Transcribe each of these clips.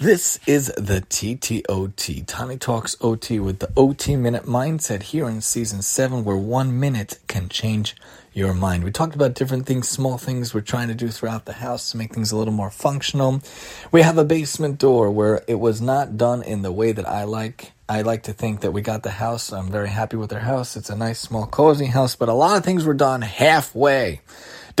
This is the TTOT, Tani Talks OT, with the OT Minute Mindset here in season seven, where one minute can change your mind. We talked about different things, small things we're trying to do throughout the house to make things a little more functional. We have a basement door where it was not done in the way that I like. I like to think that we got the house. I'm very happy with our house. It's a nice, small, cozy house, but a lot of things were done halfway.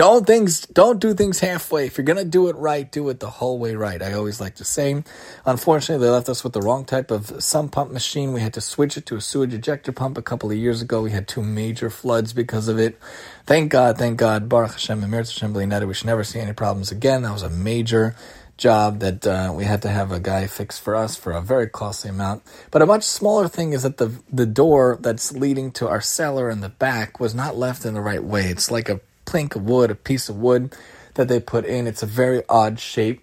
Don't things don't do things halfway. If you're gonna do it right, do it the whole way right. I always like to say. Unfortunately, they left us with the wrong type of sump pump machine. We had to switch it to a sewage ejector pump a couple of years ago. We had two major floods because of it. Thank God, thank God, Baruch Hashem and Hashem We should never see any problems again. That was a major job that uh, we had to have a guy fix for us for a very costly amount. But a much smaller thing is that the the door that's leading to our cellar in the back was not left in the right way. It's like a plank of wood, a piece of wood that they put in. It's a very odd shape,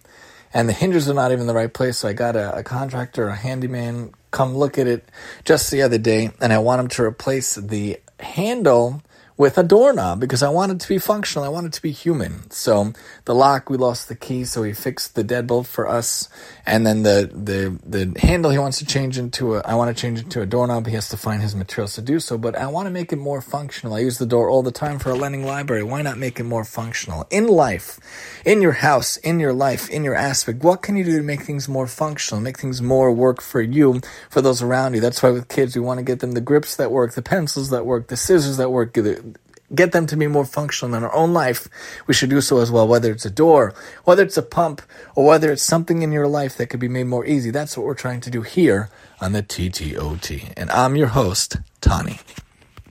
and the hinges are not even the right place. So I got a, a contractor, a handyman, come look at it just the other day, and I want him to replace the handle with a doorknob because I want it to be functional. I want it to be human. So the lock, we lost the key, so he fixed the deadbolt for us, and then the the the handle he wants to change into a. I want to change into a doorknob. He has to find his materials to do so, but I want to make it more functional. I use the door all the time for a lending library. Why not make it more functional in life, in your house, in your life, in your aspect? What can you do to make things more functional, make things more work for you, for those around you? That's why with kids, we want to get them the grips that work, the pencils that work, the scissors that work, the get them to be more functional in our own life, we should do so as well, whether it's a door, whether it's a pump, or whether it's something in your life that could be made more easy. That's what we're trying to do here on the TTOT. And I'm your host, Tani.